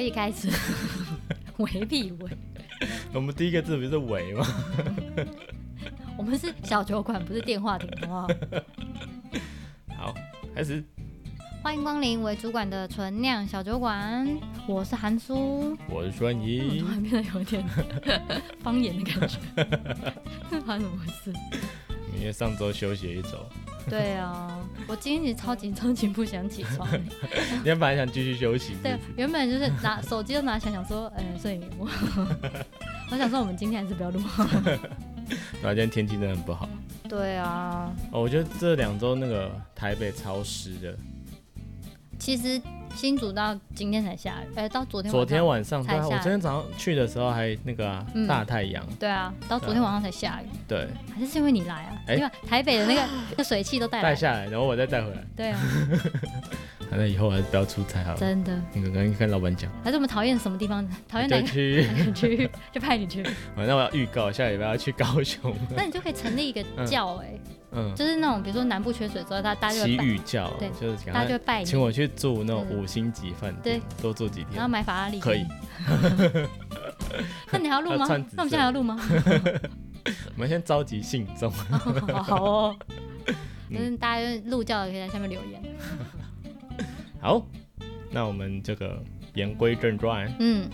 可以开始。微屁微，我们第一个字不是微吗？我们是小酒馆，不是电话亭，好不好？好，开始。欢迎光临为主管的纯酿小酒馆，我是韩叔，我是孙怡，突然变得有点 方言的感觉，发生什么事？因为上周休息了一周。对啊，我今天其实超级超级不想起床。你本来想继续休息是是？对，原本就是拿手机都拿起来想说，嗯，所以我我想说我们今天还是不要录。然后今天天气真的很不好。对啊。哦，我觉得这两周那个台北超湿的。其实新竹到今天才下雨，哎，到昨天昨天晚上才下雨。我昨天早上去的时候还那个啊，嗯、大太阳。对啊，到昨天晚上才下雨。对，还是因为你来啊？因为台北的那个 那个水汽都带带下来，然后我再带回来。对啊。那以后还是不要出差好了。真的。你刚刚跟老板讲。还是我们讨厌什么地方？讨厌哪个区域？区域 就派你去。反正我要预告下礼拜要去高雄。那你就可以成立一个教哎。嗯嗯，就是那种，比如说南部缺水之后，他大家就祈雨教，对，就是大家就会拜你，请我去住那种五星级饭店，对，多住几天，然后买法拉利，可以。那你还要录吗？那我们现在还要录吗？我们先召集信众，好哦。就是大家入教的可以在下面留言。好，那我们这个言归正传，嗯，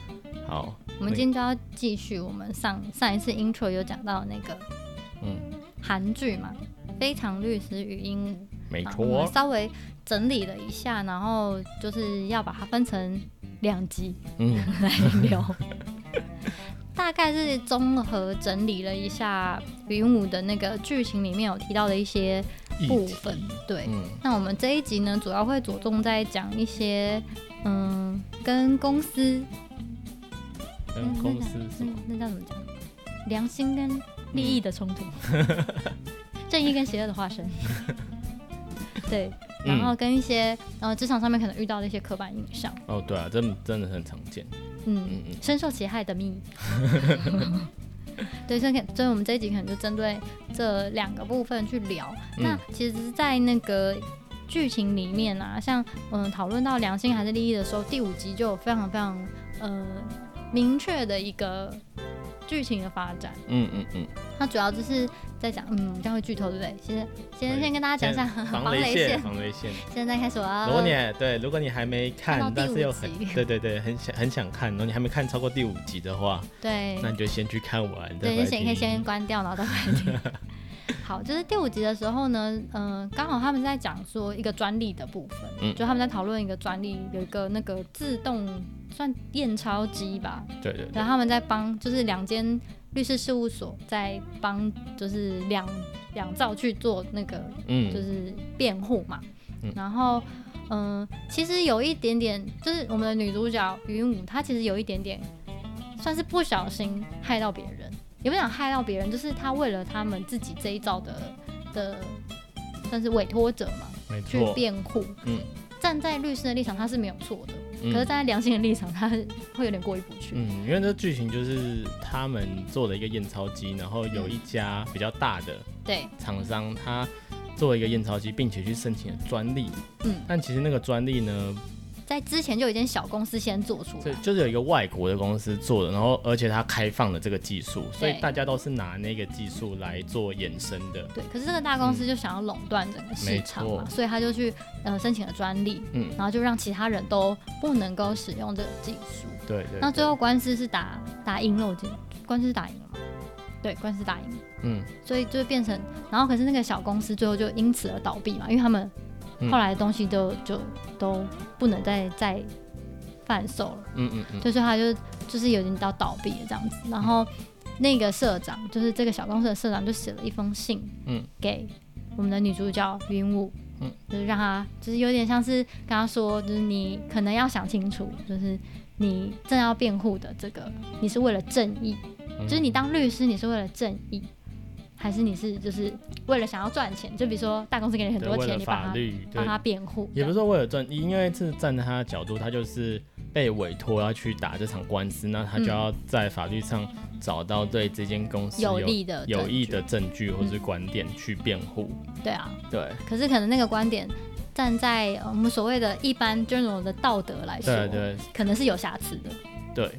好，我们今天就要继续我们上上一次 intro 有讲到那个，嗯，韩剧嘛。非常律师禹英禑，没错，稍微整理了一下，然后就是要把它分成两集，嗯，来聊。大概是综合整理了一下禹英禑的那个剧情里面有提到的一些部分，对。嗯、那我们这一集呢，主要会着重在讲一些，嗯，跟公司，跟公司是那，那叫怎么讲？良心跟利益的冲突。嗯 正义跟邪恶的化身，对，然后跟一些呃职场上面可能遇到的一些刻板印象。哦，对啊，真真的很常见。嗯嗯嗯，深受其害的蜜。对，所以所以我们这一集可能就针对这两个部分去聊。嗯、那其实，在那个剧情里面啊，像嗯讨论到良心还是利益的时候，第五集就有非常非常呃明确的一个。剧情的发展，嗯嗯嗯，它主要就是在讲，嗯，这样会剧透对不对？先先先跟大家讲一下 防雷线，防雷线。现在开始啊！如果你对，如果你还没看，但是又很对对对，很想很想看，然后你还没看超过第五集的话，对，那你就先去看完。对，你先可以先关掉，然后再回来听。好，就是第五集的时候呢，嗯、呃，刚好他们在讲说一个专利的部分，嗯，就他们在讨论一个专利，有一个那个自动算验钞机吧，对，对对，然后他们在帮，就是两间律师事务所在帮，就是两两造去做那个，嗯，就是辩护嘛，嗯、然后，嗯、呃，其实有一点点，就是我们的女主角云舞，她其实有一点点算是不小心害到别人。也不想害到别人，就是他为了他们自己这一招的的，算是委托者嘛，没错，去辩护。嗯，站在律师的立场，他是没有错的。嗯，可是站在良心的立场，他会有点过意不去。嗯，因为这剧情就是他们做了一个验钞机，然后有一家比较大的对厂商，他做了一个验钞机，并且去申请了专利。嗯，但其实那个专利呢，在之前就有一间小公司先做出来，对，就是有一个外国的公司做的，然后而且它开放了这个技术，所以大家都是拿那个技术来做衍生的。对，可是这个大公司就想要垄断整个市场嘛，嗯、所以他就去呃申请了专利，嗯，然后就让其他人都不能够使用这个技术。对，对对。那最后官司是打打赢了，我记得官司是打赢了吗？对，官司打赢了。嗯，所以就变成，然后可是那个小公司最后就因此而倒闭嘛，因为他们。后来的东西都就都不能再再贩售了，嗯嗯嗯，就是他就就是有点到倒闭了这样子。然后那个社长，就是这个小公司的社长，就写了一封信，嗯，给我们的女主角禹英禑，嗯，就是让他就是有点像是跟他说，就是你可能要想清楚，就是你正要辩护的这个，你是为了正义，就是你当律师，你是为了正义。还是你是就是为了想要赚钱？就比如说大公司给你很多钱，你帮他帮他辩护，也不是说为了赚，因为是站在他的角度，他就是被委托要去打这场官司，那他就要在法律上找到对这间公司有，有利的有益的证据或是观点去辩护。对啊，对。可是可能那个观点站在我们所谓的一般 general 的道德来说，对对，可能是有瑕疵的。对，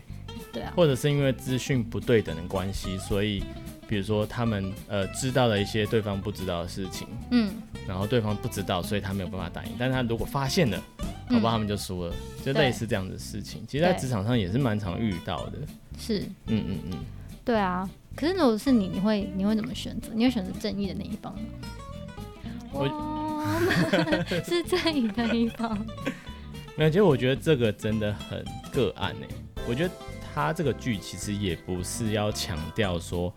对啊。或者是因为资讯不对等的关系，所以比如说他们呃知道了一些对方不知道的事情，嗯，然后对方不知道，所以他没有办法打赢。但是他如果发现了，好吧，他们就输了，就类似这样的事情。其实，在职场上也是蛮常遇到的。是，嗯嗯嗯，对啊。可是如果是你，你会你会怎么选择？你会选择正义的那一方吗？我 是正义的那一方。没有，其实我觉得这个真的很个案呢。我觉得他这个剧其实也不是要强调说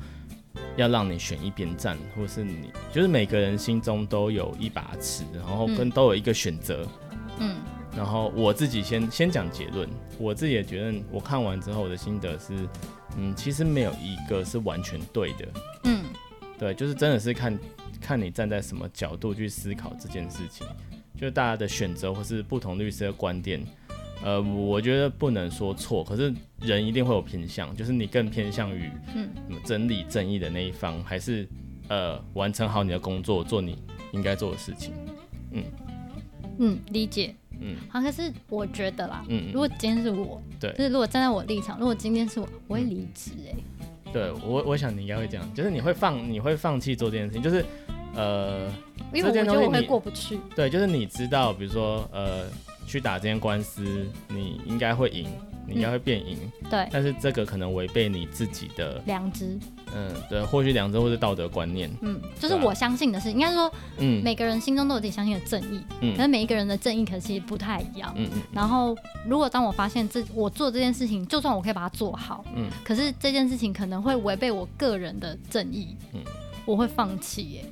要让你选一边站，或是你就是每个人心中都有一把尺，然后跟都有一个选择。嗯。然后我自己先先讲结论，我自己也觉得，我看完之后我的心得是。嗯，其实没有一个是完全对的。嗯，对，就是真的是看看你站在什么角度去思考这件事情，就是大家的选择或是不同律师的观点，呃，我觉得不能说错，可是人一定会有偏向，就是你更偏向于嗯真理正义的那一方，还是呃完成好你的工作，做你应该做的事情。嗯嗯，理解。嗯，好，可是我觉得啦，嗯，如果今天是我，对，就是如果站在我立场，如果今天是我，我会离职哎。对我，我想你应该会这样，就是你会放，你会放弃做这件事情，就是呃，因为我觉得我会过不去。对，就是你知道，比如说呃，去打这件官司，你应该会赢。你应该会变赢，嗯，对，但是这个可能违背你自己的良知，嗯，对，或许良知或是道德观念，嗯，就是我相信的是，应该说，嗯，每个人心中都有自己相信的正义，嗯，可是每一个人的正义可能其实不太一样，嗯嗯，然后如果当我发现这我做这件事情，就算我可以把它做好，嗯，可是这件事情可能会违背我个人的正义，嗯，我会放弃耶，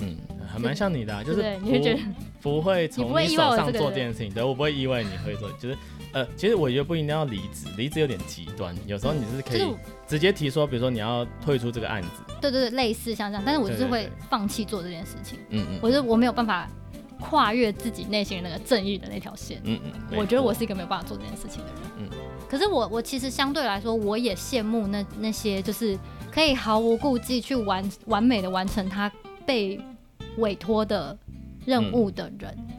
嗯，还蛮像你的，啊，就是不，你会觉得不会从你手上做这件事情，对，我不会意外你会做，就是。呃，其实我觉得不一定要离职，离职有点极端。有时候你是可以直接提说，比如说你要退出这个案子。对对对，类似像这样，但是我就是会放弃做这件事情。嗯嗯，我觉得我没有办法跨越自己内心的那个正义的那条线。嗯嗯，我觉得我是一个没有办法做这件事情的人。嗯，可是我我其实相对来说，我也羡慕那那些就是可以毫无顾忌去完完美的完成他被委托的任务的人。嗯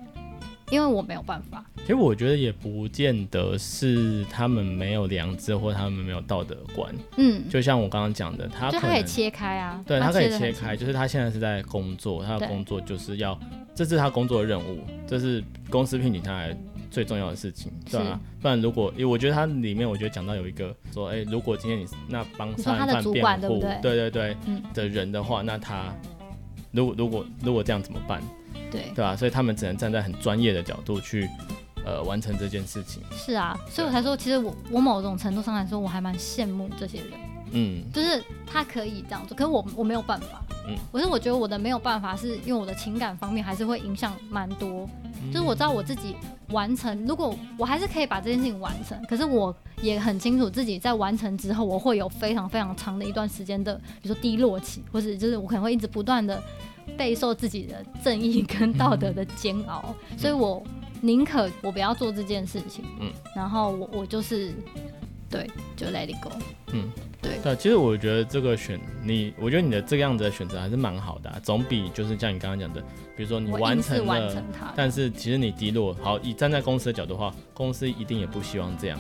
因为我没有办法，其实我觉得也不见得是他们没有良知或他们没有道德观。嗯，就像我刚刚讲的，他可以切开啊，对他可以切开，就是他现在是在工作，他的工作就是要，这是他工作的任务，这是公司聘请他来最重要的事情，对吧？不然如果，因为我觉得他里面，我觉得讲到有一个说，哎，如果今天你那帮杀人犯辩护，对对对，的人的话，那他如果如果如果这样怎么办？对对吧？所以他们只能站在很专业的角度去，呃，完成这件事情。是啊，所以我才说，其实我我某种程度上来说，我还蛮羡慕这些人。嗯，就是他可以这样做，可是我我没有办法。嗯，可是我觉得我的没有办法，是因为我的情感方面还是会影响蛮多。嗯，就是我知道我自己完成，如果我还是可以把这件事情完成，可是我也很清楚自己在完成之后，我会有非常非常长的一段时间的，比如说低落期，或者就是我可能会一直不断的。备受自己的正义跟道德的煎熬，嗯、所以我宁可我不要做这件事情。嗯，然后我我就是对，就 let it go。嗯，对对，其实我觉得这个选你，我觉得你的这个样子的选择还是蛮好的、啊，总比就是像你刚刚讲的，比如说你完成了，完成它，但是其实你低落。好，以站在公司的角度的话，公司一定也不希望这样。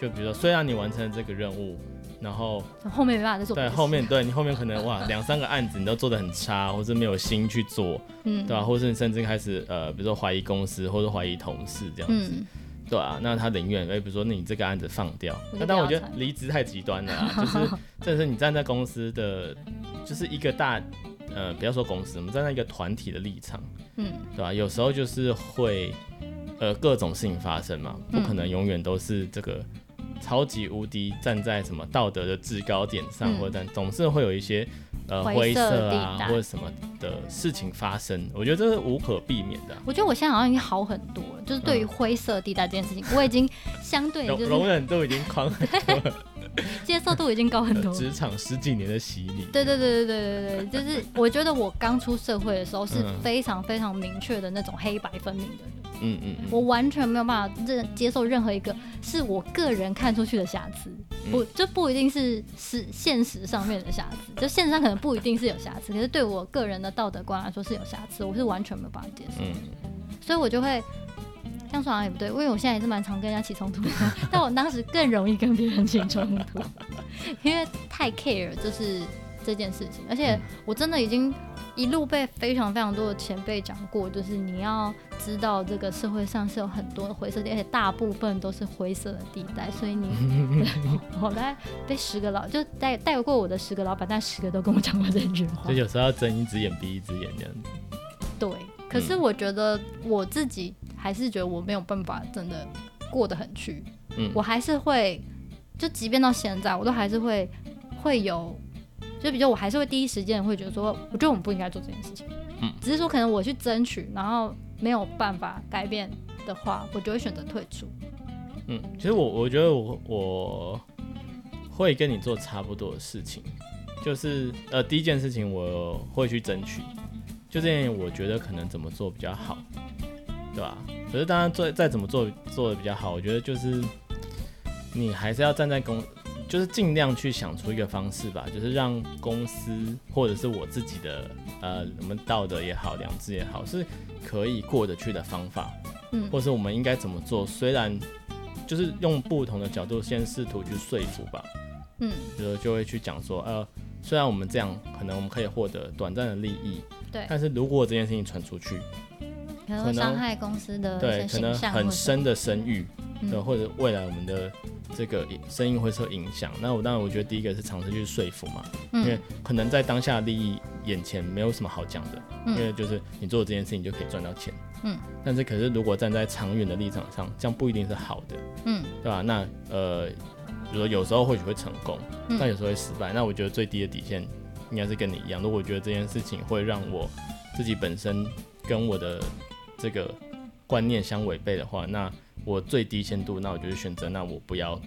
就比如说，虽然你完成了这个任务。然后后面没办法再做。对，后面对你后面可能哇 两三个案子你都做的很差，或是没有心去做，嗯，对吧？或是你甚至开始呃，比如说怀疑公司，或者怀疑同事这样子，嗯、对啊，那他宁愿哎，比如说你这个案子放掉，那但我觉得离职太极端了啊，就是这是你站在公司的，就是一个大呃，不要说公司，我们站在一个团体的立场，嗯，对吧？有时候就是会呃各种事情发生嘛，不可能永远都是这个。超级无敌站在什么道德的制高点上，嗯、或者总是会有一些呃灰色啊或者什么的事情发生，我觉得这是无可避免的、啊。我觉得我现在好像已经好很多了，就是对于灰色地带这件事情，嗯、我已经相对就是容忍度已经宽很多了，接受度已经高很多。职场十几年的洗礼，对对对对对对对，就是我觉得我刚出社会的时候是非常非常明确的那种黑白分明的人。嗯嗯，我完全没有办法认接受任何一个是我个人看出去的瑕疵，不就不一定是是现实上面的瑕疵，就现实上可能不一定是有瑕疵，可是对我个人的道德观来说是有瑕疵，我是完全没有办法接受。嗯，所以我就会这样说好像也不对，因为我现在也是蛮常跟人家起冲突的，但我当时更容易跟别人起冲突，因为太 care 就是这件事情，而且我真的已经。一路被非常非常多的前辈讲过，就是你要知道这个社会上是有很多的灰色地带，而且大部分都是灰色的地带，所以你，我大概被十个老就带带过我的十个老板，但十个都跟我讲过这句话。所以有时候要睁一只眼闭一只眼这样子。对，可是我觉得我自己还是觉得我没有办法真的过得很去，嗯，我还是会，就即便到现在，我都还是会会有。就比如我还是会第一时间会觉得说，我觉得我们不应该做这件事情。嗯，只是说可能我去争取，然后没有办法改变的话，我就会选择退出。嗯，其实我我觉得我我会跟你做差不多的事情，就是呃第一件事情我会去争取，就这件我觉得可能怎么做比较好，对吧？可是当然做再怎么做做的比较好，我觉得就是你还是要站在公。就是尽量去想出一个方式吧，就是让公司或者是我自己的呃，我们道德也好，良知也好，是可以过得去的方法，嗯，或是我们应该怎么做？虽然就是用不同的角度先试图去说服吧，嗯，就就会去讲说，呃，虽然我们这样可能我们可以获得短暂的利益，对，但是如果这件事情传出去，可能伤害公司的对，可能很深的声誉。对，或者未来我们的这个声音会受影响。那我当然，我觉得第一个是尝试去说服嘛，嗯，因为可能在当下利益眼前没有什么好讲的，嗯，因为就是你做这件事情就可以赚到钱，嗯，但是可是如果站在长远的立场上，这样不一定是好的，嗯，对吧？那呃，比如说有时候或许会成功，但有时候会失败。那我觉得最低的底线应该是跟你一样，如果我觉得这件事情会让我自己本身跟我的这个观念相违背的话，那我最低限度，那我就是选择，那我不要，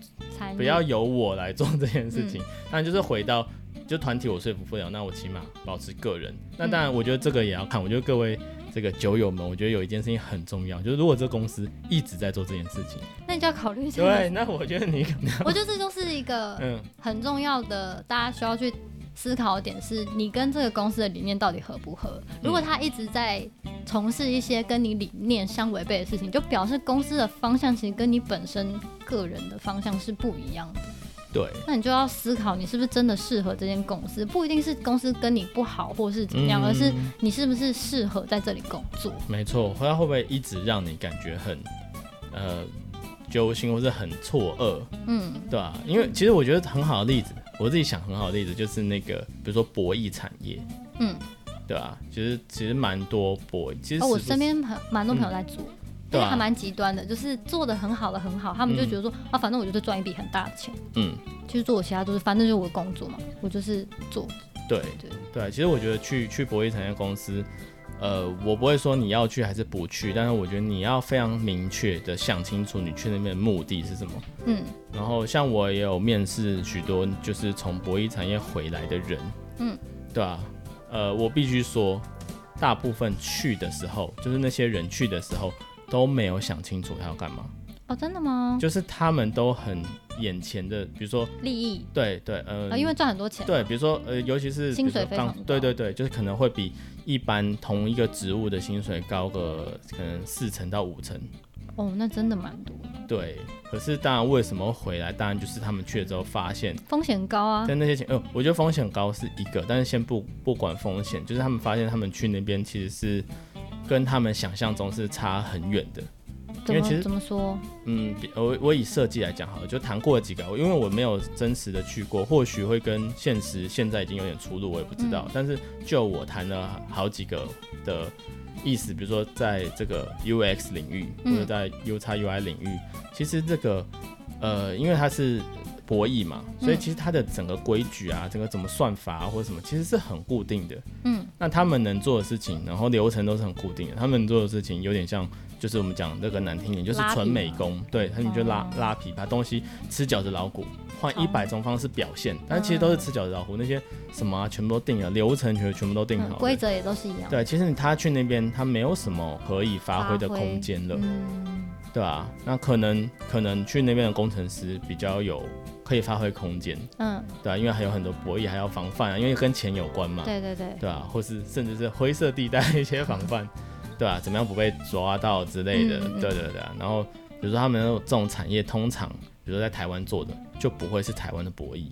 不要由我来做这件事情。当然就是回到，就团体我说服不了，那我起码保持个人。那当然，我觉得这个也要看。我觉得各位这个酒友们，我觉得有一件事情很重要，就是如果这个公司一直在做这件事情，那你就要考虑一下。对，那我觉得你可能，我觉得这就是一个嗯很重要的，大家需要去。思考的点是你跟这个公司的理念到底合不合？如果他一直在从事一些跟你理念相违背的事情，就表示公司的方向其实跟你本身个人的方向是不一样的。对，那你就要思考你是不是真的适合这间公司，不一定是公司跟你不好或是怎么样，嗯、而是你是不是适合在这里工作。没错，他会不会一直让你感觉很呃揪心或是很错愕？嗯，对吧？因为其实我觉得很好的例子。我自己想很好的例子就是那个，比如说博弈产业，嗯，对吧？其实其实蛮多博弈，其实、哦、我身边很蛮多朋友在做，对、嗯，还蛮极端的，就是做的很好的很好，他们就觉得说、嗯、啊，反正我就是赚一笔很大的钱，嗯，其实做我其他都是，反正就是我的工作嘛，我就是做，对对对，其实我觉得去去博弈产业公司。呃，我不会说你要去还是不去，但是我觉得你要非常明确的想清楚你去那边的目的是什么。嗯，然后像我也有面试许多就是从博弈产业回来的人，嗯，对啊？呃，我必须说，大部分去的时候，就是那些人去的时候都没有想清楚他要干嘛。哦，真的吗？就是他们都很眼前的，比如说利益，对对，呃，啊，因为赚很多钱，对，比如说呃，尤其是薪水非常高，对对对，就是可能会比一般同一个职务的薪水高个可能四成到五成。哦，那真的蛮多。对，可是当然为什么回来？当然就是他们去了之后发现风险高啊。但那些钱，呃，我觉得风险高是一个，但是先不不管风险，就是他们发现他们去那边其实是跟他们想象中是差很远的。因为其实怎么说？嗯，我我以设计来讲好了，就谈过了几个，因为我没有真实的去过，或许会跟现实现在已经有点出入，我也不知道。嗯、但是就我谈了好几个的意思，比如说在这个 UX 领域，或者在 UX/UI 领域，嗯、其实这个呃，因为它是博弈嘛，所以其实它的整个规矩啊，整个怎么算法啊，或者什么，其实是很固定的。嗯，那他们能做的事情，然后流程都是很固定的。他们做的事情有点像。就是我们讲那个难听点，就是纯美工，对，他们就拉拉皮，把东西吃饺子老虎，换一百种方式表现，但其实都是吃饺子老虎，那些什么啊，全部都定了，流程全全部都定好，规则也都是一样。对，其实他去那边，他没有什么可以发挥的空间了，对吧？那可能可能去那边的工程师比较有可以发挥空间，嗯，对啊，因为还有很多博弈还要防范啊，因为跟钱有关嘛，对对对，对啊，或是甚至是灰色地带一些防范。对啊，怎么样不被抓到之类的，对对对啊。然后比如说他们这种产业，通常比如说在台湾做的，就不会是台湾的博弈。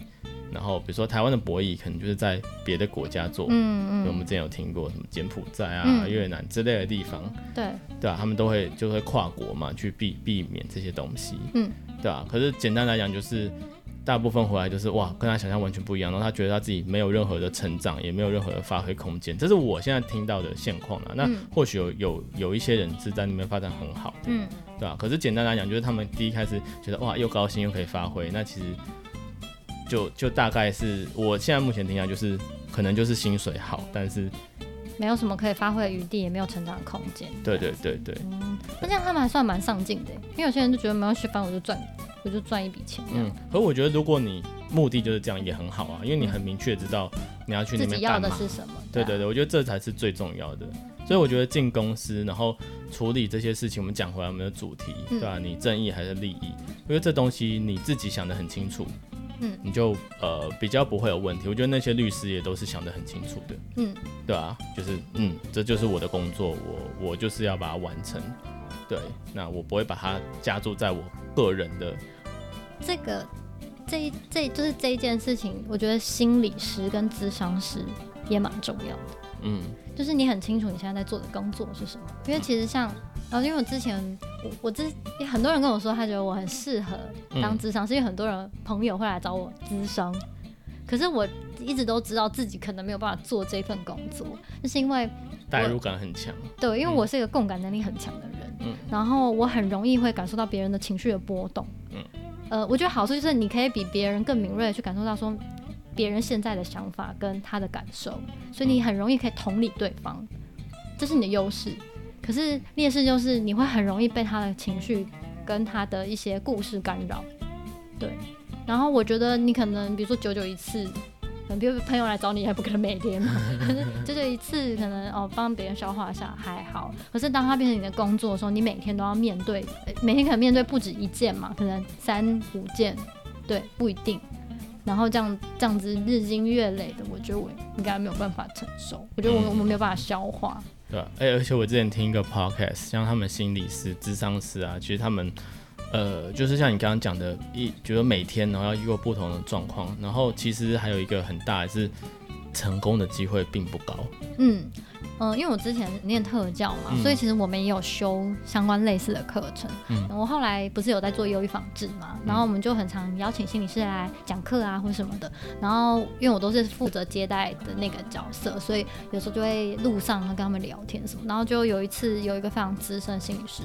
然后比如说台湾的博弈，可能就是在别的国家做。嗯嗯。我们之前有听过什么柬埔寨啊、嗯、越南之类的地方。对。对啊，他们都会就会跨国嘛，去避避免这些东西。嗯。对啊，可是简单来讲就是。大部分回来就是哇，跟他想象完全不一样，然后他觉得他自己没有任何的成长，也没有任何的发挥空间，这是我现在听到的现况啊。那或许有有有一些人是在那边发展很好，嗯，对吧？可是简单来讲，就是他们第一开始觉得哇，又高薪又可以发挥，那其实就就大概是我现在目前听来就是可能就是薪水好，但是没有什么可以发挥的余地，也没有成长的空间。对对对对，嗯，那这样他们还算蛮上进的，因为有些人就觉得没有学，反正我就赚。我就赚一笔钱。嗯，可我觉得如果你目的就是这样也很好啊，因为你很明确知道你要去那边干嘛。要的是什么？对对对，我觉得这才是最重要的。所以我觉得进公司，然后处理这些事情，我们讲回来我们的主题，对吧？你正义还是利益？因为这东西你自己想得很清楚，嗯，你就呃比较不会有问题。我觉得那些律师也都是想得很清楚的，嗯，对啊，就是嗯，这就是我的工作，我我就是要把它完成。对，那我不会把它加注在我个人的。这个，这一这就是这一件事情，我觉得心理师跟咨商师也蛮重要的。嗯，就是你很清楚你现在在做的工作是什么。因为其实像，然后因为我之前我我之很多人跟我说，他觉得我很适合当咨商师，嗯、因为很多人朋友会来找我咨商。可是我一直都知道自己可能没有办法做这份工作，就是因为代入感很强。对，因为我是一个共感能力很强的人。嗯，然后我很容易会感受到别人的情绪的波动。嗯。呃，我觉得好处就是你可以比别人更敏锐的去感受到说别人现在的想法跟他的感受，所以你很容易可以同理对方，这是你的优势。可是劣势就是你会很容易被他的情绪跟他的一些故事干扰，对。然后我觉得你可能比如说久久一次。比如朋友来找你，还不可能每天嘛，可是就这一次，可能哦帮别人消化一下还好。可是当他变成你的工作的时候，你每天都要面对，每天可能面对不止一件嘛，可能三五件，对，不一定。然后这样这样子日积月累的，我觉得我应该没有办法承受。我觉得我我们没有办法消化。对啊，哎，而且我之前听一个 podcast，像他们心理师、智商师啊，其实他们。呃，就是像你刚刚讲的，一觉得每天然后要遇过不同的状况，然后其实还有一个很大的是成功的机会并不高。嗯嗯、呃，因为我之前念特教嘛，嗯、所以其实我们也有修相关类似的课程。嗯，我后来不是有在做忧郁防治嘛，然后我们就很常邀请心理师来讲课啊或什么的。然后因为我都是负责接待的那个角色，所以有时候就会路上跟他们聊天什么。然后就有一次有一个非常资深的心理师。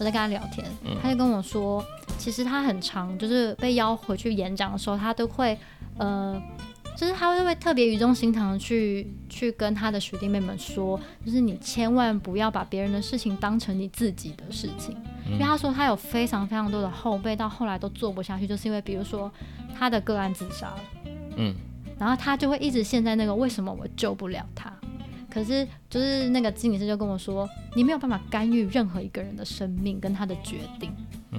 我在跟他聊天，他就跟我说，其实他很长，就是被邀回去演讲的时候，他都会，呃，就是他会会特别语重心长的去去跟他的学弟妹们说，就是你千万不要把别人的事情当成你自己的事情，因为他说他有非常非常多的后辈到后来都做不下去，就是因为比如说他的个案自杀了，嗯，然后他就会一直陷在那个为什么我救不了他。可是，就是那个心理师就跟我说，你没有办法干预任何一个人的生命跟他的决定。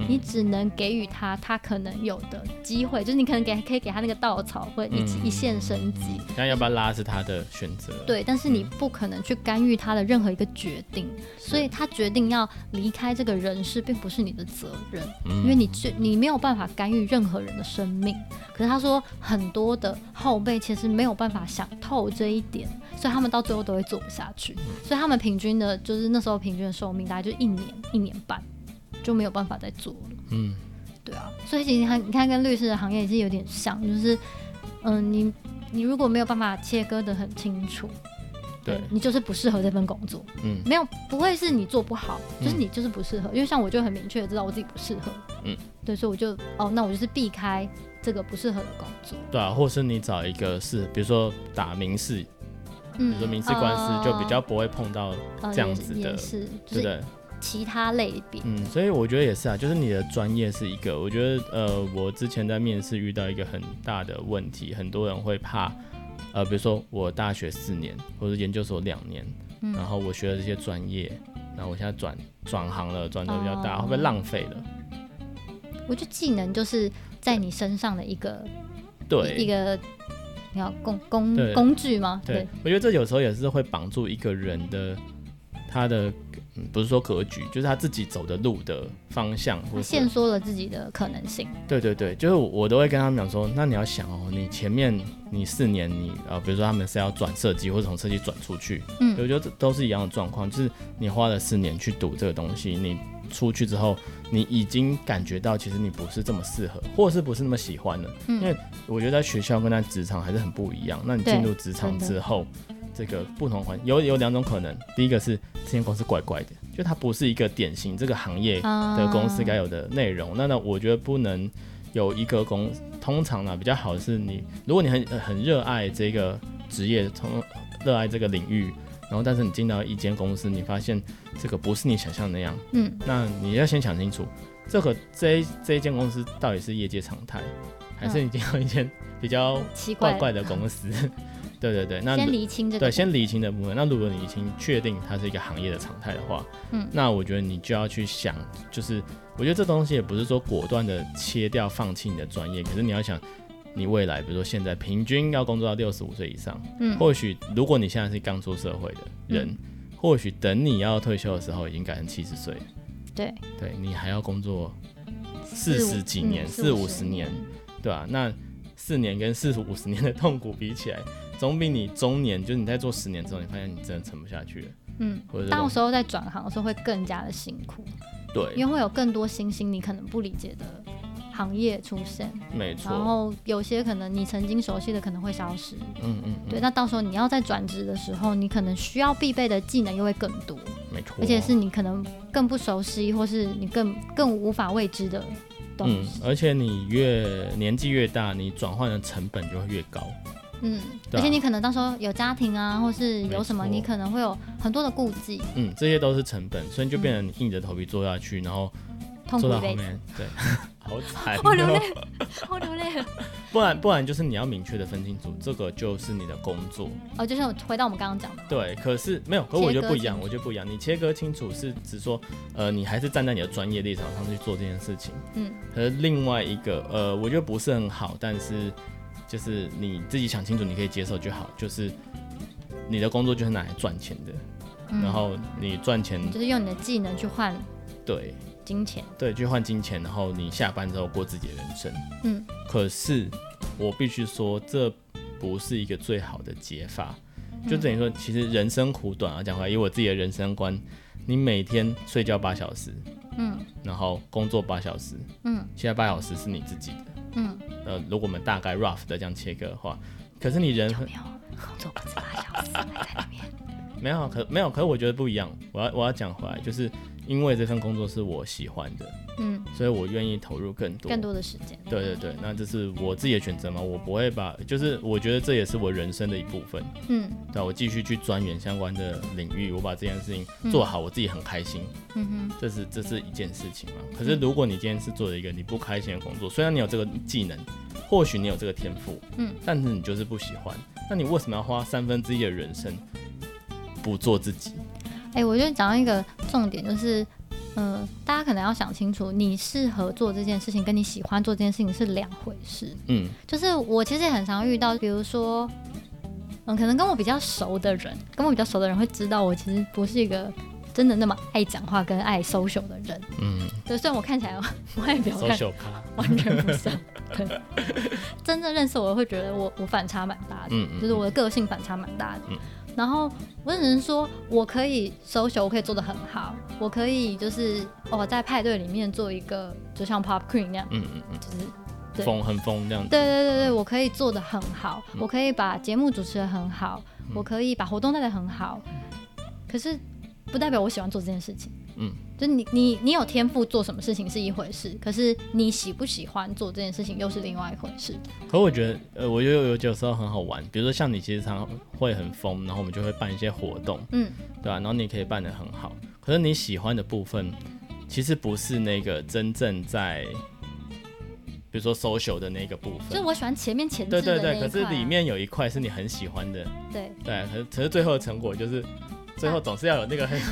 你只能给予他他可能有的机会，就是你可能给可以给他那个稻草或一一线生机。那要不要拉是他的选择。对，但是你不可能去干预他的任何一个决定，所以他决定要离开这个人世，并不是你的责任，因为你这你没有办法干预任何人的生命。可是他说很多的后辈其实没有办法想透这一点，所以他们到最后都会做不下去。所以他们平均的就是那时候平均的寿命大概就一年一年半。就没有办法再做了。嗯，对啊，所以其实你看，你看跟律师的行业也是有点像，就是，嗯、呃，你你如果没有办法切割的很清楚，对，你就是不适合这份工作。嗯，没有不会是你做不好，就是你就是不适合。嗯、因为像我就很明确的知道我自己不适合。嗯，对，所以我就哦，那我就是避开这个不适合的工作。对啊，或是你找一个是，比如说打民事，嗯、比如说民事官司，就比较不会碰到这样子的，呃、是，对不对？其他类别，嗯，所以我觉得也是啊，就是你的专业是一个，我觉得呃，我之前在面试遇到一个很大的问题，很多人会怕，呃，比如说我大学四年或者研究所两年，嗯、然后我学了这些专业，然后我现在转转行了，转的比较大，哦、会不会浪费了？我觉得技能就是在你身上的一个，对，一个你要工工工具吗？对，对我觉得这有时候也是会绑住一个人的。他的。嗯，不是说格局，就是他自己走的路的方向，或者限缩了自己的可能性。对对对，就是我都会跟他们讲说，那你要想哦，你前面你四年你呃，比如说他们是要转设计或者从设计转出去，嗯，我觉得这都是一样的状况，就是你花了四年去读这个东西，你出去之后，你已经感觉到其实你不是这么适合，或者是不是那么喜欢了，嗯，因为我觉得在学校跟在职场还是很不一样。那你进入职场之后。这个不同环有有两种可能，第一个是这间公司怪怪的，就它不是一个典型这个行业的公司该有的内容。Uh、那那我觉得不能有一个公，通常呢比较好的是你，如果你很很热爱这个职业，从热爱这个领域，然后但是你进到一间公司，你发现这个不是你想象那样，嗯，那你要先想清楚，这个这一这一间公司到底是业界常态，还是你进到一间比较怪怪的公司？对对对，那先厘清这个对，先厘清的部分。那如果你已经确定它是一个行业的常态的话，嗯，那我觉得你就要去想，就是我觉得这东西也不是说果断的切掉放弃你的专业，可是你要想，你未来比如说现在平均要工作到六十五岁以上，嗯，或许如果你现在是刚出社会的人，嗯、或许等你要退休的时候已经改成七十岁，对，对你还要工作四十几年、四五十年，对吧、啊？那四年跟四五十年的痛苦比起来。总比你中年，就是你在做十年之后，你发现你真的撑不下去了。嗯，或者到时候在转行的时候会更加的辛苦。对，因为会有更多新兴你可能不理解的行业出现。没错。然后有些可能你曾经熟悉的可能会消失。嗯，嗯嗯。对，那到时候你要在转职的时候，你可能需要必备的技能又会更多。没错。而且是你可能更不熟悉，或是你更更无法未知的东西。嗯，而且你越年纪越大，你转换的成本就会越高。嗯，而且你可能到时候有家庭啊，或是有什么，你可能会有很多的顾忌。嗯，这些都是成本，所以就变成你硬着头皮做下去，然后做到后面，对，好惨，好流泪，好流泪。不然不然就是你要明确的分清楚，这个就是你的工作。哦，就像回到我们刚刚讲的。对，可是没有，可我觉得不一样，我觉得不一样。你切割清楚是指说，呃，你还是站在你的专业立场上去做这件事情。嗯。可是另外一个，呃，我觉得不是很好，但是。就是你自己想清楚，你可以接受就好。就是你的工作就是拿来赚钱的，嗯、然后你赚钱就是用你的技能去换对金钱，对，去换金钱，然后你下班之后过自己的人生。嗯，可是我必须说，这不是一个最好的解法。就等于说，其实人生苦短啊，讲回来，以我自己的人生观，你每天睡觉八小时，嗯，然后工作八小时，嗯，其他八小时是你自己的。嗯，呃，如果我们大概 rough 的这样切割的话，可是你人很没有？工作不止八小时在里面，没有，可没有，可是我觉得不一样。我要我要讲回来，就是因为这份工作是我喜欢的，嗯，所以我愿意投入更多。更多的时间。对对对，那这是我自己的选择嘛，我不会把，就是我觉得这也是我人生的一部分，嗯，对，我继续去钻研相关的领域，我把这件事情做好，我自己很开心，嗯哼，这是这是一件事情嘛。可是如果你今天是做了一个你不开心的工作，虽然你有这个技能，或许你有这个天赋，嗯，但是你就是不喜欢，那你为什么要花三分之一的人生不做自己？哎、欸，我觉得讲到一个重点就是。嗯、呃，大家可能要想清楚，你适合做这件事情，跟你喜欢做这件事情是两回事。嗯，就是我其实也很常遇到，比如说，嗯，可能跟我比较熟的人，跟我比较熟的人会知道，我其实不是一个真的那么爱讲话跟爱 social 的人。嗯，对，虽然我看起来 外表看完全不像，对，真正认识我会觉得我我反差蛮大的，嗯嗯，就是我的个性反差蛮大的。嗯然后我只能说，我可以 social，我可以做得很好，我可以就是哦，在派对里面做一个，就像 pop queen 那样，嗯嗯嗯，就是疯很疯这样子。对对对对，我可以做得很好，嗯、我可以把节目主持得很好，嗯、我可以把活动带得很好，可是不代表我喜欢做这件事情。嗯，就你你你有天赋做什么事情是一回事，可是你喜不喜欢做这件事情又是另外一回事。可我觉得，呃，我觉得有有时候很好玩，比如说像你其实常常会很疯，然后我们就会办一些活动，嗯，对吧、啊？然后你可以办得很好，可是你喜欢的部分其实不是那个真正在，比如说 social 的那个部分，就是我喜欢前面前对对对，可是里面有一块是你很喜欢的，对对，可是可是最后的成果就是。最后总是要有那个很，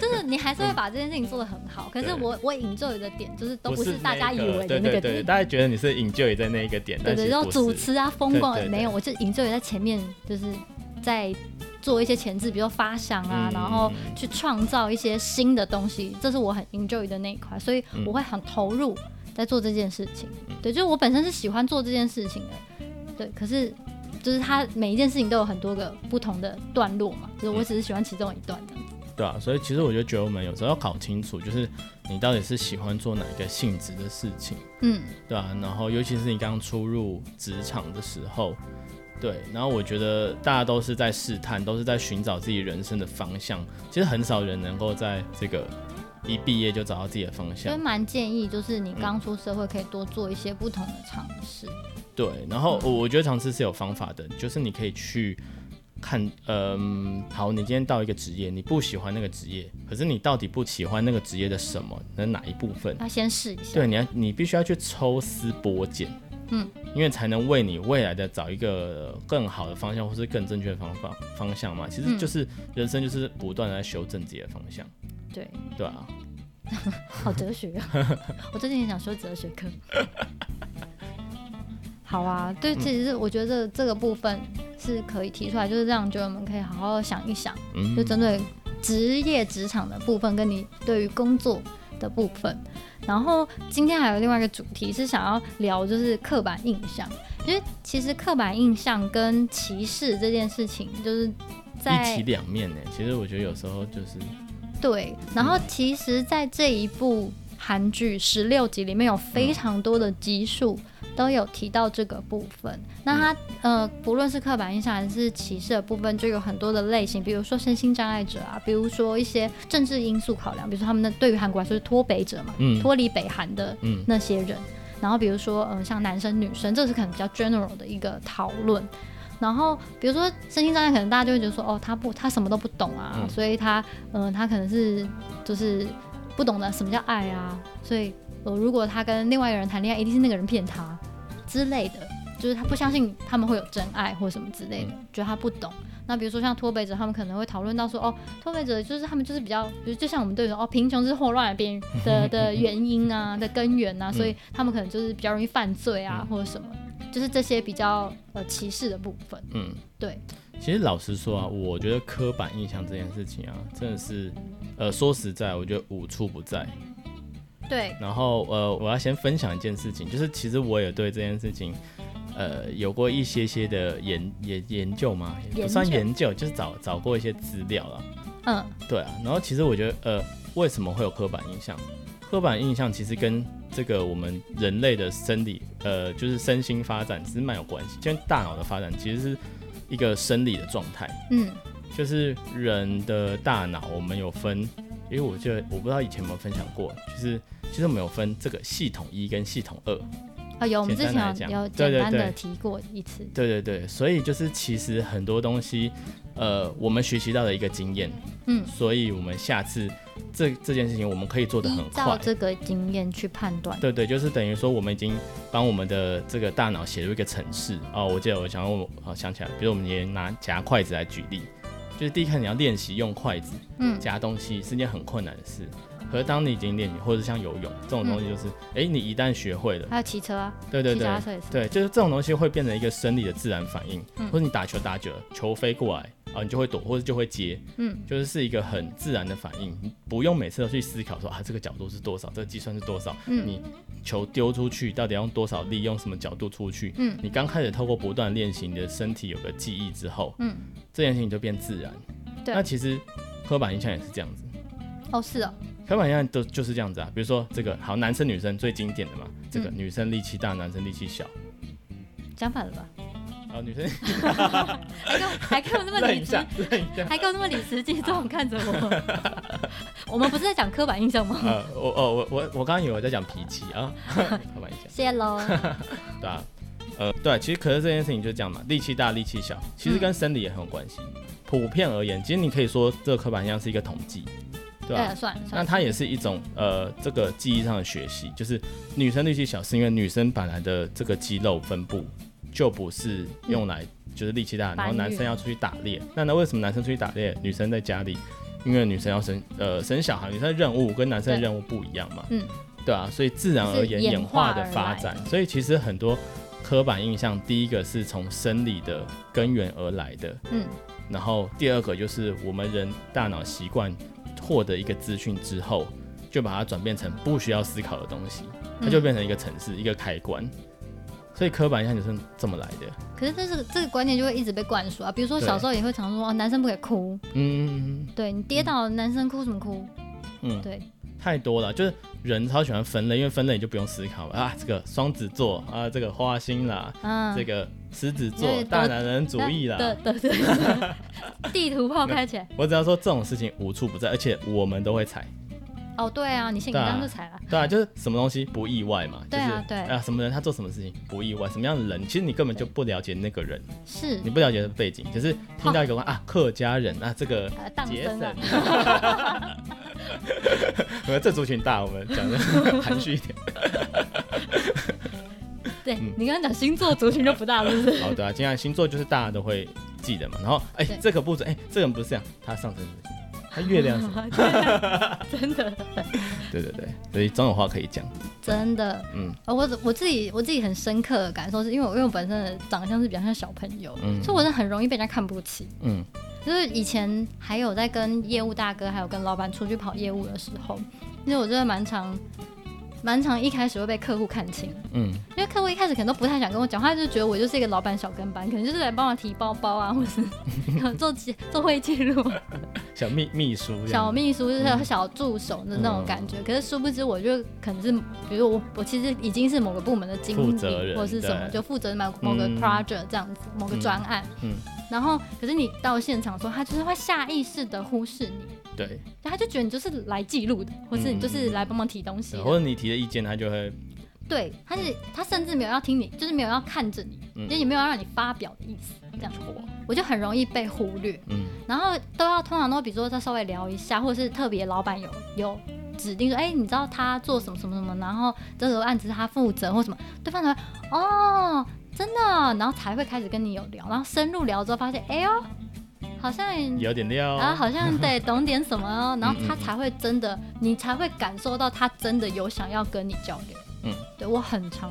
就是你还是会把这件事情做得很好。可是我我 enjoy 的点就是都不是大家以为的那个点，大家觉得你是 enjoy 在那一个点，对对，然后主持啊风光没有，我就 enjoy 在前面，就是在做一些前置，比如说发想啊，嗯、然后去创造一些新的东西，这是我很 enjoy 的那一块，所以我会很投入在做这件事情。嗯、对，就是我本身是喜欢做这件事情的，对。可是就是它每一件事情都有很多个不同的段落嘛，就是我只是喜欢其中一段的。对啊，所以其实我就觉得，我们有时候要搞清楚，就是你到底是喜欢做哪一个性质的事情，嗯，对啊，然后尤其是你刚出入职场的时候，对，然后我觉得大家都是在试探，都是在寻找自己人生的方向。其实很少人能够在这个一毕业就找到自己的方向。所以蛮建议，就是你刚出社会可以多做一些不同的尝试。对，然后我我觉得尝试是有方法的，就是你可以去。看，嗯，好，你今天到一个职业，你不喜欢那个职业，可是你到底不喜欢那个职业的什么？那哪一部分？要先试一下。对，你要，你必须要去抽丝剥茧，嗯，因为才能为你未来的找一个更好的方向，或是更正确的方法方向嘛。其实就是人生就是不断的在修正自己的方向。对，对啊，好哲学啊！我最近也想说哲学课。好啊，对，其实我觉得这个部分是可以提出来，就是让就我们可以好好想一想，就针对职业职场的部分，跟你对于工作的部分。然后今天还有另外一个主题是想要聊，就是刻板印象，因为其实刻板印象跟歧视这件事情，就是在一体两面呢。其实我觉得有时候就是对，然后其实，在这一部韩剧十六集里面有非常多的集数。都有提到这个部分，那他呃，不论是刻板印象还是歧视的部分，就有很多的类型，比如说身心障碍者啊，比如说一些政治因素考量，比如说他们的对于韩国来说是脱北者嘛，嗯，脱离北韩的那些人，嗯、然后比如说呃，像男生女生，这是可能比较 general 的一个讨论，然后比如说身心障碍，可能大家就会觉得说，哦，他不，他什么都不懂啊，嗯、所以他嗯、呃，他可能是就是不懂得什么叫爱啊，所以。呃，如果他跟另外一个人谈恋爱，一定是那个人骗他之类的，就是他不相信他们会有真爱或什么之类的，觉得他不懂。那比如说像脱北者，他们可能会讨论到说，哦，脱北者就是他们就是比较，比如就像我们对说，哦，贫穷是祸乱的边的 的原因啊的根源啊，所以他们可能就是比较容易犯罪啊或者什么，就是这些比较呃歧视的部分。嗯，对。其实老实说啊，我觉得刻板印象这件事情啊，真的是，呃，说实在，我觉得无处不在。对，然后呃，我要先分享一件事情，就是其实我也对这件事情，呃，有过一些些的研研研究嘛，也不算研究，就是找找过一些资料了。嗯，对啊。然后其实我觉得，呃，为什么会有刻板印象？刻板印象其实跟这个我们人类的生理，呃，就是身心发展其实蛮有关系。因为大脑的发展其实是一个生理的状态。嗯，就是人的大脑，我们有分。因为我觉得我不知道以前有没有分享过，就是其实我们有分这个系统一跟系统二。啊，有，我们之前有简单的提过一次。对对对，所以就是其实很多东西，呃，我们学习到的一个经验，嗯，所以我们下次这这件事情我们可以做得很快。照这个经验去判断。对对，就是等于说我们已经帮我们的这个大脑写入一个程式。哦，我记得我想我好想起来，比如我们也拿夹筷子来举例。就是第一看你要练习用筷子，嗯，夹东西是件很困难的事。嗯、可是当你已经练习，或者像游泳这种东西，就是，哎、嗯欸，你一旦学会了，还有骑车啊，对对对，对，就是这种东西会变成一个生理的自然反应。嗯、或者你打球打久了，球飞过来啊，你就会躲，或者就会接，嗯，就是是一个很自然的反应，你不用每次都去思考说啊，这个角度是多少，这个计算是多少，嗯，你球丢出去到底要用多少力，用什么角度出去，嗯，你刚开始透过不断练习，你的身体有个记忆之后，嗯。这件事情就变自然，对。那其实刻板印象也是这样子。哦，是哦。刻板印象都就是这样子啊，比如说这个好，男生女生最经典的嘛，这个女生力气大，男生力气小。讲反了吧？好，女生。还给我还给我那么理直，还给我那么理直气壮看着我。我们不是在讲刻板印象吗？呃，我哦我我我刚刚以为我在讲脾气啊，刻板印象。谢喽。对啊。呃，对，其实可是这件事情就是这样嘛，力气大，力气小，其实跟生理也很有关系。嗯、普遍而言，其实你可以说这个刻板印象是一个统计，对吧？对，算，那它也是一种呃，这个记忆上的学习，就是女生力气小，是因为女生本来的这个肌肉分布就不是用来就是力气大，嗯、然后男生要出去打猎，那那为什么男生出去打猎，女生在家里？因为女生要生呃生小孩，女生的任务跟男生的任务不一样嘛，嗯，对啊，所以自然而言演化的发展，所以其实很多。刻板印象，第一个是从生理的根源而来的，嗯，然后第二个就是我们人大脑习惯获得一个资讯之后，就把它转变成不需要思考的东西，它就变成一个程式，嗯、一个开关。所以刻板印象就是这么来的。可是这是这个观念就会一直被灌输啊，比如说小时候也会常说，哦，男生不可以哭。嗯，对，你跌倒，男生哭什么哭？嗯，对。太多了，就是人超喜欢分类，因为分类你就不用思考了啊。这个双子座啊，这个花心啦，嗯，这个狮子座大男人主义啦，对对对，地图炮开起来。我只要说这种事情无处不在，而且我们都会踩。哦，对啊，你先你刚刚就踩了。对啊，就是什么东西不意外嘛，对啊，对啊，什么人他做什么事情不意外，什么样的人，其实你根本就不了解那个人，是你不了解的背景，只是听到一个啊，客家人啊，这个节省。我们 这族群大，我们讲的 含蓄一点。对，你刚刚讲星座族群就不大了，是不是？好的，今天星座就是大家都会记得嘛。然后，哎，这个不准，哎，这个人不是这样，他上升是他月亮是 真的。对对对，所以总有话可以讲。真的，嗯，我我自己我自己很深刻的感受是，因为我因为我本身的长相是比较像小朋友，嗯，所以我是很容易被人家看不起，嗯。就是以前还有在跟业务大哥，还有跟老板出去跑业务的时候，因为我真的蛮常，蛮常一开始会被客户看清，嗯，因为客户一开始可能都不太想跟我讲话，就觉得我就是一个老板小跟班，可能就是来帮我提包包啊，或者是做记 做会议记录，小秘秘书，小秘书就是小助手的那种感觉。嗯、可是殊不知，我就可能是，比如我我其实已经是某个部门的经理，或者是什么，就负责某某个 project 这样子，嗯、某个专案，嗯。嗯然后，可是你到现场说，他就是会下意识的忽视你，对，他就觉得你就是来记录的，或是你就是来帮忙提东西，或者你提的意见，他就会，对，他是他甚至没有要听你，就是没有要看着你，因为也没有要让你发表的意思，这样，我就很容易被忽略，嗯，然后都要通常都比如说再稍微聊一下，或者是特别老板有有指定说，哎，你知道他做什么什么什么，然后这个案子是他负责或什么，对方才会哦。真的，然后才会开始跟你有聊，然后深入聊之后发现，哎呦，好像有点料，然后好像对懂点什么哦，然后他才会真的，你才会感受到他真的有想要跟你交流。嗯，对我很常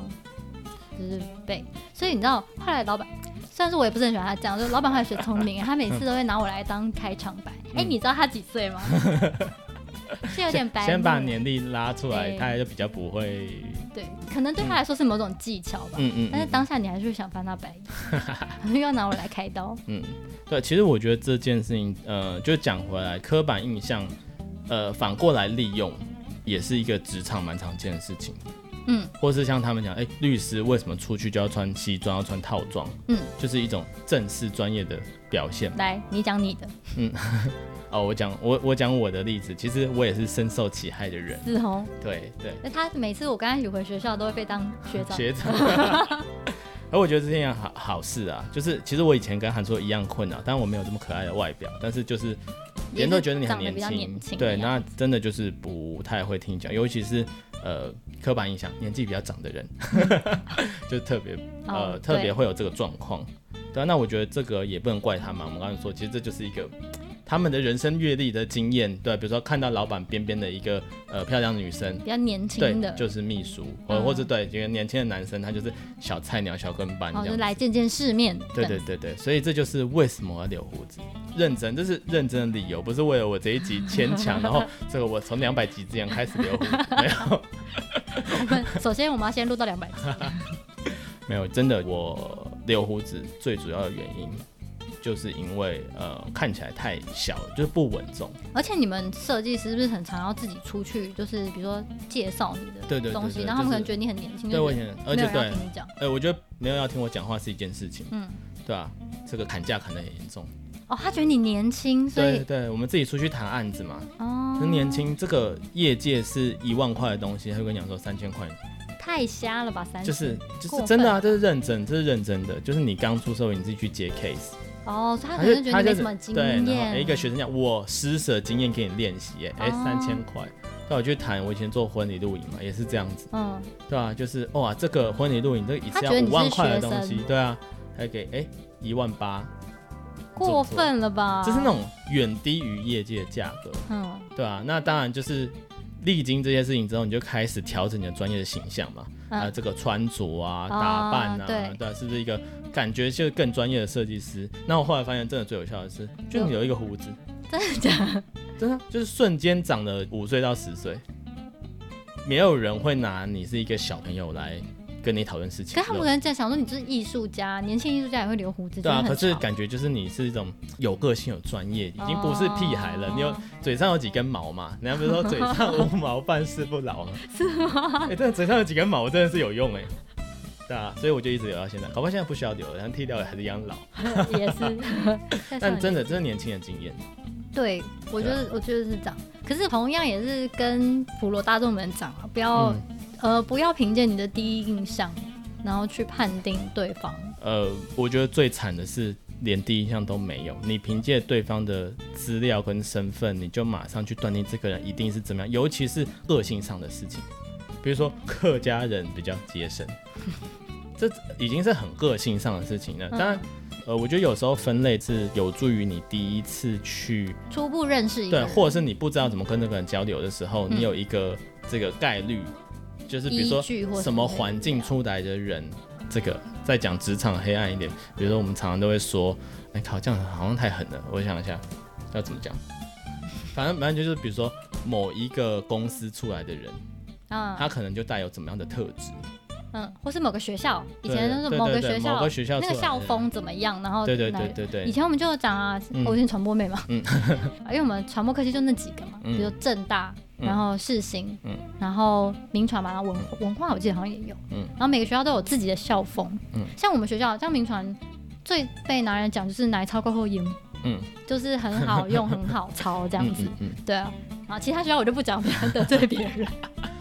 就是背，所以你知道后来老板，虽然说我也不是很喜欢他这样，就老板还学聪明，他每次都会拿我来当开场白。哎，你知道他几岁吗？是有点白。先把年龄拉出来，他就比较不会。对，可能对他来说是某种技巧吧。嗯嗯。但是当下你还是会想翻他白眼，又要拿我来开刀。嗯，对，其实我觉得这件事情，呃，就讲回来，刻板印象，呃，反过来利用，也是一个职场蛮常见的事情。嗯。或是像他们讲，哎、欸，律师为什么出去就要穿西装，要穿套装？嗯，就是一种正式专业的表现。来，你讲你的。嗯。哦，我讲我我讲我的例子，其实我也是深受其害的人。是哦，对对。那他每次我跟他一起回学校，都会被当学长。学长。而我觉得这是件好好事啊，就是其实我以前跟韩硕一样困扰，但我没有这么可爱的外表，但是就是别人都觉得你很年轻。对，那真的就是不太会听讲，尤其是呃刻板印象，年纪比较长的人，就特别呃、哦、特别会有这个状况。对啊，那我觉得这个也不能怪他们。我们刚才说，其实这就是一个。他们的人生阅历的经验，对，比如说看到老板边边的一个呃漂亮的女生，比较年轻的，就是秘书，或、嗯、或者对一个年轻的男生，他就是小菜鸟、小跟班，就来见见世面。对对对对，所以这就是为什么要留胡子，认真，这是认真的理由，不是为了我这一集牵强，然后这个我从两百集之前开始留胡子，没有。我们首先我们要先录到两百集，没有，真的我留胡子最主要的原因。就是因为呃看起来太小了，就是不稳重。而且你们设计师是不是很常要自己出去，就是比如说介绍你的东西，然后他们可能觉得你很年轻，对，我以前，而且对，哎，我觉得没有要听我讲话是一件事情，嗯，对啊，这个砍价砍得很严重。哦，他觉得你年轻，所以对对，我们自己出去谈案子嘛，哦，年轻，这个业界是一万块的东西，他会跟你讲说三千块，太瞎了吧？三千，就是就是真的啊，这是认真，这是认真的，就是你刚出社会，你自己去接 case。哦，他可能觉得没什么经验。对，然后一个学生讲，我施舍经验给你练习，哎，三千块。带我去谈，我以前做婚礼录影嘛，也是这样子。嗯，对啊，就是哇，这个婚礼录影这个一次要五万块的东西，对啊，还给哎一万八，过分了吧？就是那种远低于业界的价格。嗯，对啊，那当然就是历经这些事情之后，你就开始调整你的专业的形象嘛，啊、呃，这个穿着啊、打扮啊，对，对，是不是一个感觉就更专业的设计师？那我后来发现，真的最有效的是，就你有一个胡子，真的假的？真的，就是瞬间长了五岁到十岁，没有人会拿你是一个小朋友来。跟你讨论事情，可他们可能在想说你就是艺术家，年轻艺术家也会留胡子。对啊，可是感觉就是你是一种有个性、有专业，已经不是屁孩了。哦、你有嘴上有几根毛嘛？人家不是说嘴上无毛办事不牢吗？是吗？哎、欸，这嘴上有几根毛真的是有用哎、欸。对啊，所以我就一直留到现在。好吧，现在不需要留了，然后剃掉了还是一样老。也是。但真的，真的年轻的经验。对，我觉得，我觉得是这样。可是同样也是跟普罗大众们讲啊，不要。嗯呃，不要凭借你的第一印象，然后去判定对方。呃，我觉得最惨的是连第一印象都没有，你凭借对方的资料跟身份，你就马上去断定这个人一定是怎么样，尤其是个性上的事情，比如说客家人比较节省，这已经是很个性上的事情了。当然，呃，我觉得有时候分类是有助于你第一次去初步认识一个人，对，或者是你不知道怎么跟那个人交流的时候，你有一个这个概率。就是比如说什么环境出来的人，这个再讲职场黑暗一点，比如说我们常常都会说，哎、欸，靠，这样好像太狠了。我想一下要怎么讲，反正反正就是比如说某一个公司出来的人，嗯，他可能就带有怎么样的特质。嗯，或是某个学校，以前就是某个学校，某个学校那个校风怎么样？然后对对对对对，以前我们就讲啊，我是传播妹嘛，嗯，因为我们传播科系就那几个嘛，比如正大，然后世新，嗯，然后名传嘛，然后文文化我记得好像也有，嗯，然后每个学校都有自己的校风，嗯，像我们学校，像名传最被拿来讲就是奶超过后音，嗯，就是很好用，很好抄这样子，嗯，对啊，然后其他学校我就不讲，不要得罪别人，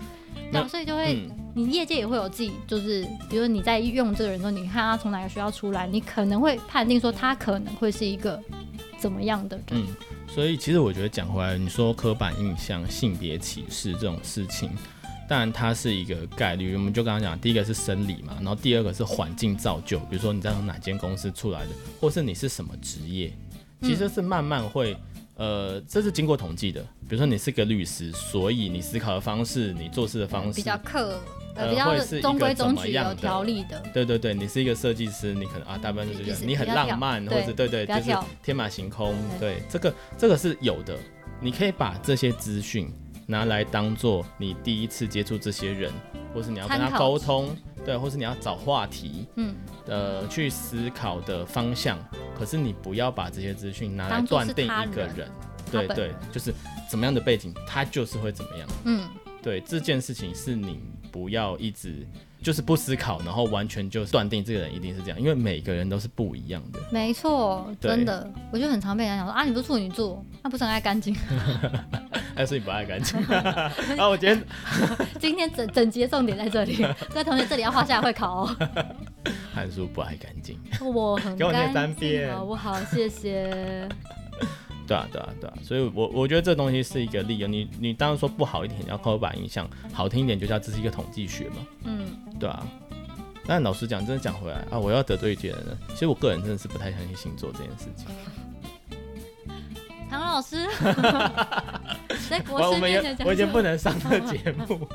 对，所以就会。你业界也会有自己，就是比如说你在用这个人的时候，你看他从哪个学校出来，你可能会判定说他可能会是一个怎么样的人。嗯，所以其实我觉得讲回来，你说刻板印象、性别歧视这种事情，当然它是一个概率。我们就刚刚讲，第一个是生理嘛，然后第二个是环境造就，比如说你在从哪间公司出来的，或是你是什么职业，其实是慢慢会。呃，这是经过统计的。比如说，你是个律师，所以你思考的方式，你做事的方式比较克，呃，比较中规中矩、有条理的。对对对，你是一个设计师，你可能啊，大部分就是这样，你很浪漫，或者对对，就是天马行空。对，这个这个是有的。你可以把这些资讯拿来当做你第一次接触这些人，或是你要跟他沟通，对，或是你要找话题，嗯，呃，去思考的方向。可是你不要把这些资讯拿来断定一个人，人对对，就是怎么样的背景，他就是会怎么样。嗯，对，这件事情是你不要一直就是不思考，然后完全就断定这个人一定是这样，因为每个人都是不一样的。没错，真的，我就很常被人家讲说啊，你不是处女座，那不是很爱干净，还是你不爱干净？啊，我今天 今天整整集的重点在这里，各位同学这里要画下来会考哦。汉叔不爱干净，我很给我念三遍，好不好？谢谢。对啊，对啊，对啊，所以我我觉得这东西是一个利用。你你当然说不好一点，要刻板印象；好听一点，就叫这是一个统计学嘛。嗯，对啊。但老实讲，真的讲回来啊，我要得罪一些人了。其实我个人真的是不太相信星座这件事情。唐老师，在国师面前讲，我已经不能上这个节目。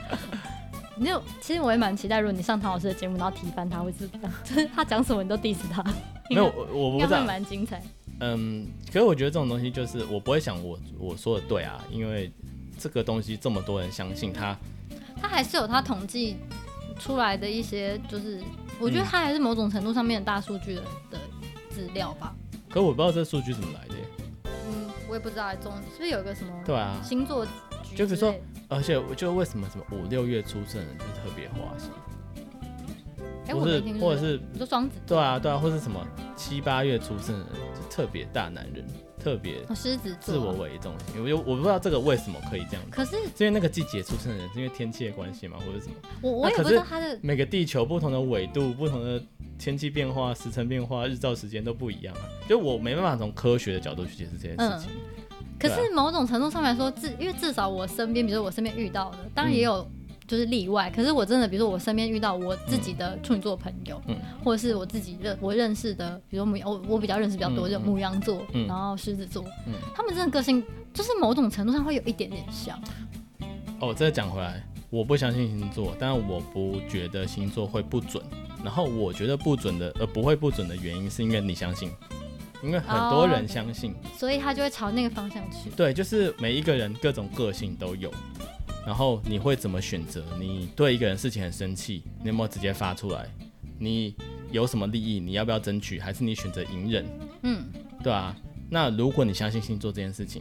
你有，其实我也蛮期待，如果你上唐老师的节目，然后提翻他会是这样，就是他讲什么你都 diss 他。没有，我我不知道。蛮精彩。嗯，可是我觉得这种东西就是我不会想我我说的对啊，因为这个东西这么多人相信他，他还是有他统计出来的一些，就是我觉得他还是某种程度上面的大数据的的资料吧。可我不知道这数据怎么来的。嗯，我也不知道，总是不是有一个什么对啊星座局，就比如说。而且我就为什么什么五六月出生的人就特别花心，哎，或是或者是你说双子，对啊对啊，或是什么七八月出生的人就特别大男人，特别狮子座，自我为中心。我我不知道这个为什么可以这样，可是因为那个季节出生的人是因为天气的关系吗，或者什么？我我也不知道他的每个地球不同的纬度、不同的天气变化、时辰变化、日照时间都不一样啊，就我没办法从科学的角度去解释这件事情。嗯可是某种程度上来说，至因为至少我身边，比如说我身边遇到的，当然也有就是例外。可是我真的，比如说我身边遇到我自己的处女座朋友，嗯，或者是我自己认我认识的，比如说牡我我比较认识比较多，就牡羊座，然后狮子座，嗯，他们真的个性就是某种程度上会有一点点像。哦，再讲回来，我不相信星座，但我不觉得星座会不准。然后我觉得不准的，呃，不会不准的原因是因为你相信，因为很多人相信，oh. 所以他就会朝那个方向去。对，就是每一个人各种个性都有。然后你会怎么选择？你对一个人事情很生气，你有没有直接发出来？你有什么利益？你要不要争取？还是你选择隐忍？嗯，对啊。那如果你相信星座这件事情，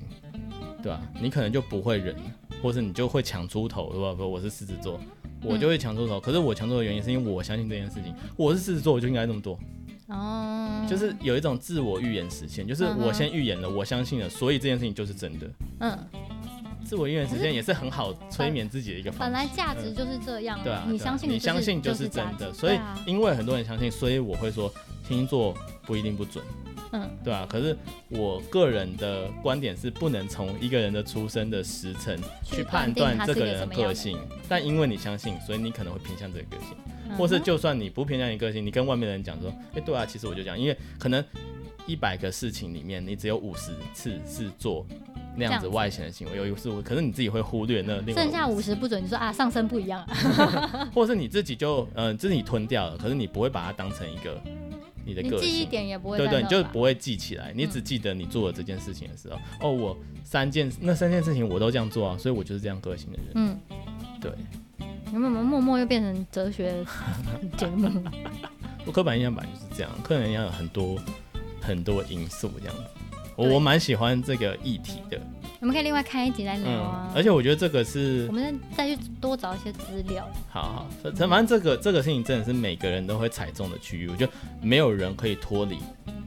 对吧？你可能就不会忍，或者你就会抢出头，对吧？不，我是狮子座，我就会抢出头。嗯、可是我抢出头的原因是因为我相信这件事情，我是狮子座，我就应该这么做。哦，就是有一种自我预言实现，就是我先预言了，我相信了，所以这件事情就是真的。嗯。自我预言时间也是很好催眠自己的一个方法。本来价值就是这样，对啊，你相信，你相信就是真的。所以因为很多人相信，所以我会说星座不一定不准，嗯，对啊。可是我个人的观点是，不能从一个人的出生的时辰去判断这个人的个性。但因为你相信，所以你可能会偏向这个个性，或是就算你不偏向你个性，你跟外面的人讲说，哎，对啊，其实我就这样，因为可能一百个事情里面，你只有五十次是做。那样子外显的行为有一次，可是你自己会忽略那另外剩下五十不准，你说啊上升不一样，啊，或者是你自己就嗯、呃，自己吞掉了，可是你不会把它当成一个你的个性，记忆点也不会，对对，你就不会记起来，你只记得你做了这件事情的时候，嗯、哦，我三件那三件事情我都这样做啊，所以我就是这样个性的人，嗯，对，有没有默默又变成哲学节目？我刻板印象本来就是这样，刻板印象有很多很多因素这样子。我我蛮喜欢这个议题的，我们可以另外开一集来聊啊。而且我觉得这个是，我们再去多找一些资料。好好，反正这个这个事情真的是每个人都会踩中的区域，我觉得没有人可以脱离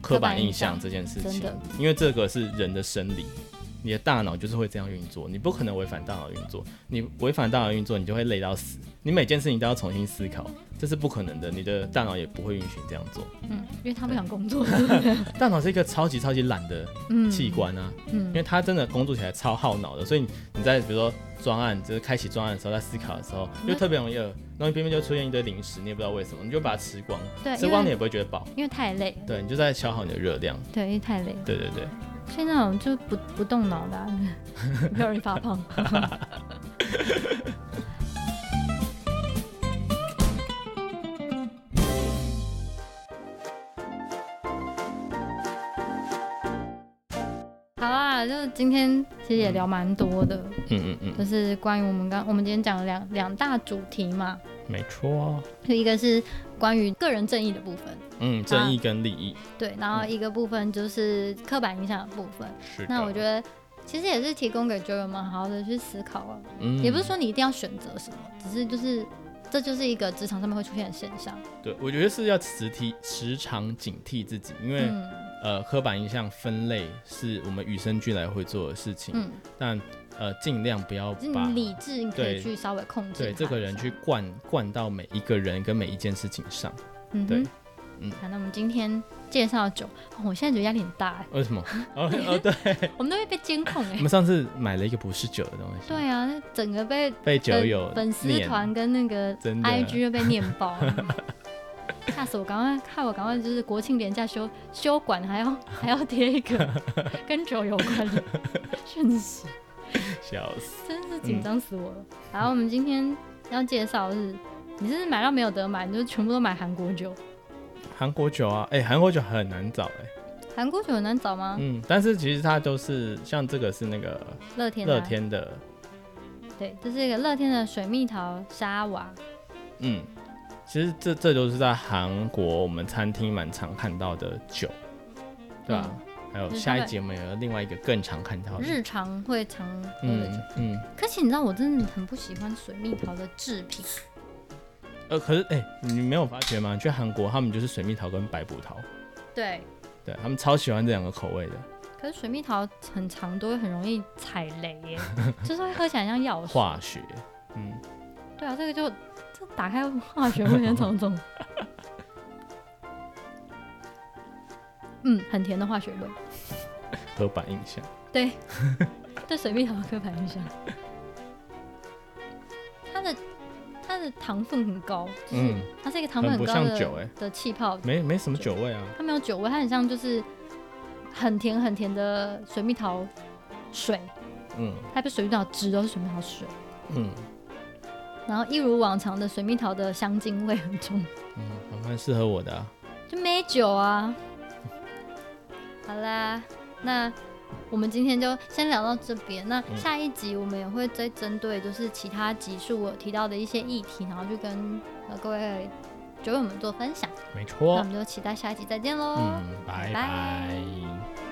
刻板印象这件事情，因为这个是人的生理。你的大脑就是会这样运作，你不可能违反大脑运作。你违反大脑运作，你就会累到死。你每件事情都要重新思考，这是不可能的。你的大脑也不会允许这样做。嗯，因为他不想工作。大脑是一个超级超级懒的器官啊。嗯。因为他真的工作起来超耗脑的，所以你在比如说专案，就是开启专案的时候，在思考的时候，就特别容易饿，然后你偏偏就出现一堆零食，你也不知道为什么，你就把它吃光。对。吃光你也不会觉得饱，因为太累。对，你就在消耗你的热量。对，因为太累。对对对。现在那种就不不动脑的、啊，没有人发胖。好啊，就今天其实也聊蛮多的，嗯嗯嗯，就是关于我们刚我们今天讲了两两大主题嘛，没错，就一个是关于个人正义的部分。嗯，正义跟利益。对，然后一个部分就是刻板印象的部分。是的。那我觉得其实也是提供给 Joe 们好好的去思考啊。嗯。也不是说你一定要选择什么，只是就是这就是一个职场上面会出现的现象。对，我觉得是要时提时常警惕自己，因为、嗯、呃，刻板印象分类是我们与生俱来会做的事情。嗯。但呃，尽量不要把理智你可以去稍微控制对。对，这个人去灌灌到每一个人跟每一件事情上。嗯。对。嗯，好，那我们今天介绍酒，哦，我现在觉得压力很大。为什么？哦哦，对，我们都会被监控哎。我们上次买了一个不是酒的东西。对啊，那整个被被酒友粉丝团跟那个 IG 又被念爆，吓死我！赶快看我，赶快就是国庆连假休休馆，还要还要贴一个 跟酒有关的 讯息，笑死，真是紧张死我了。然后我们今天要介绍的是，你是买到没有得买，你就全部都买韩国酒。韩国酒啊，哎、欸，韩国酒很难找哎、欸。韩国酒很难找吗？嗯，但是其实它都是像这个是那个乐天乐天的，对，这是一个乐天的水蜜桃沙瓦。嗯，其实这这都是在韩国我们餐厅蛮常看到的酒，对吧？嗯、还有下一节我们有另外一个更常看到的日常会常喝的酒。嗯，嗯，可是你知道我真的很不喜欢水蜜桃的制品。呃，可是哎、欸，你没有发觉吗？去韩国，他们就是水蜜桃跟白葡萄。对，对他们超喜欢这两个口味的。可是水蜜桃很常都会很容易踩雷耶，就是会喝起来像药水。化学，嗯。对啊，这个就这打开化学味那种种。嗯，很甜的化学味。刻板印象。对，对水蜜桃的刻板印象。它的。它的糖分很高，嗯，它是一个糖分很高的酒的气泡，没没什么酒味啊，它没有酒味，它很像就是很甜很甜的水蜜桃水，嗯，它不是水蜜桃汁，都是水蜜桃水，嗯。然后一如往常的水蜜桃的香精味很重。嗯，蛮适合我的啊。就美酒啊。好啦，那我们今天就先聊到这边。那下一集我们也会再针对就是其他集数我提到的一些议题，然后就跟呃各位酒友们做分享。没错。那我们就期待下一集再见喽。嗯，拜拜。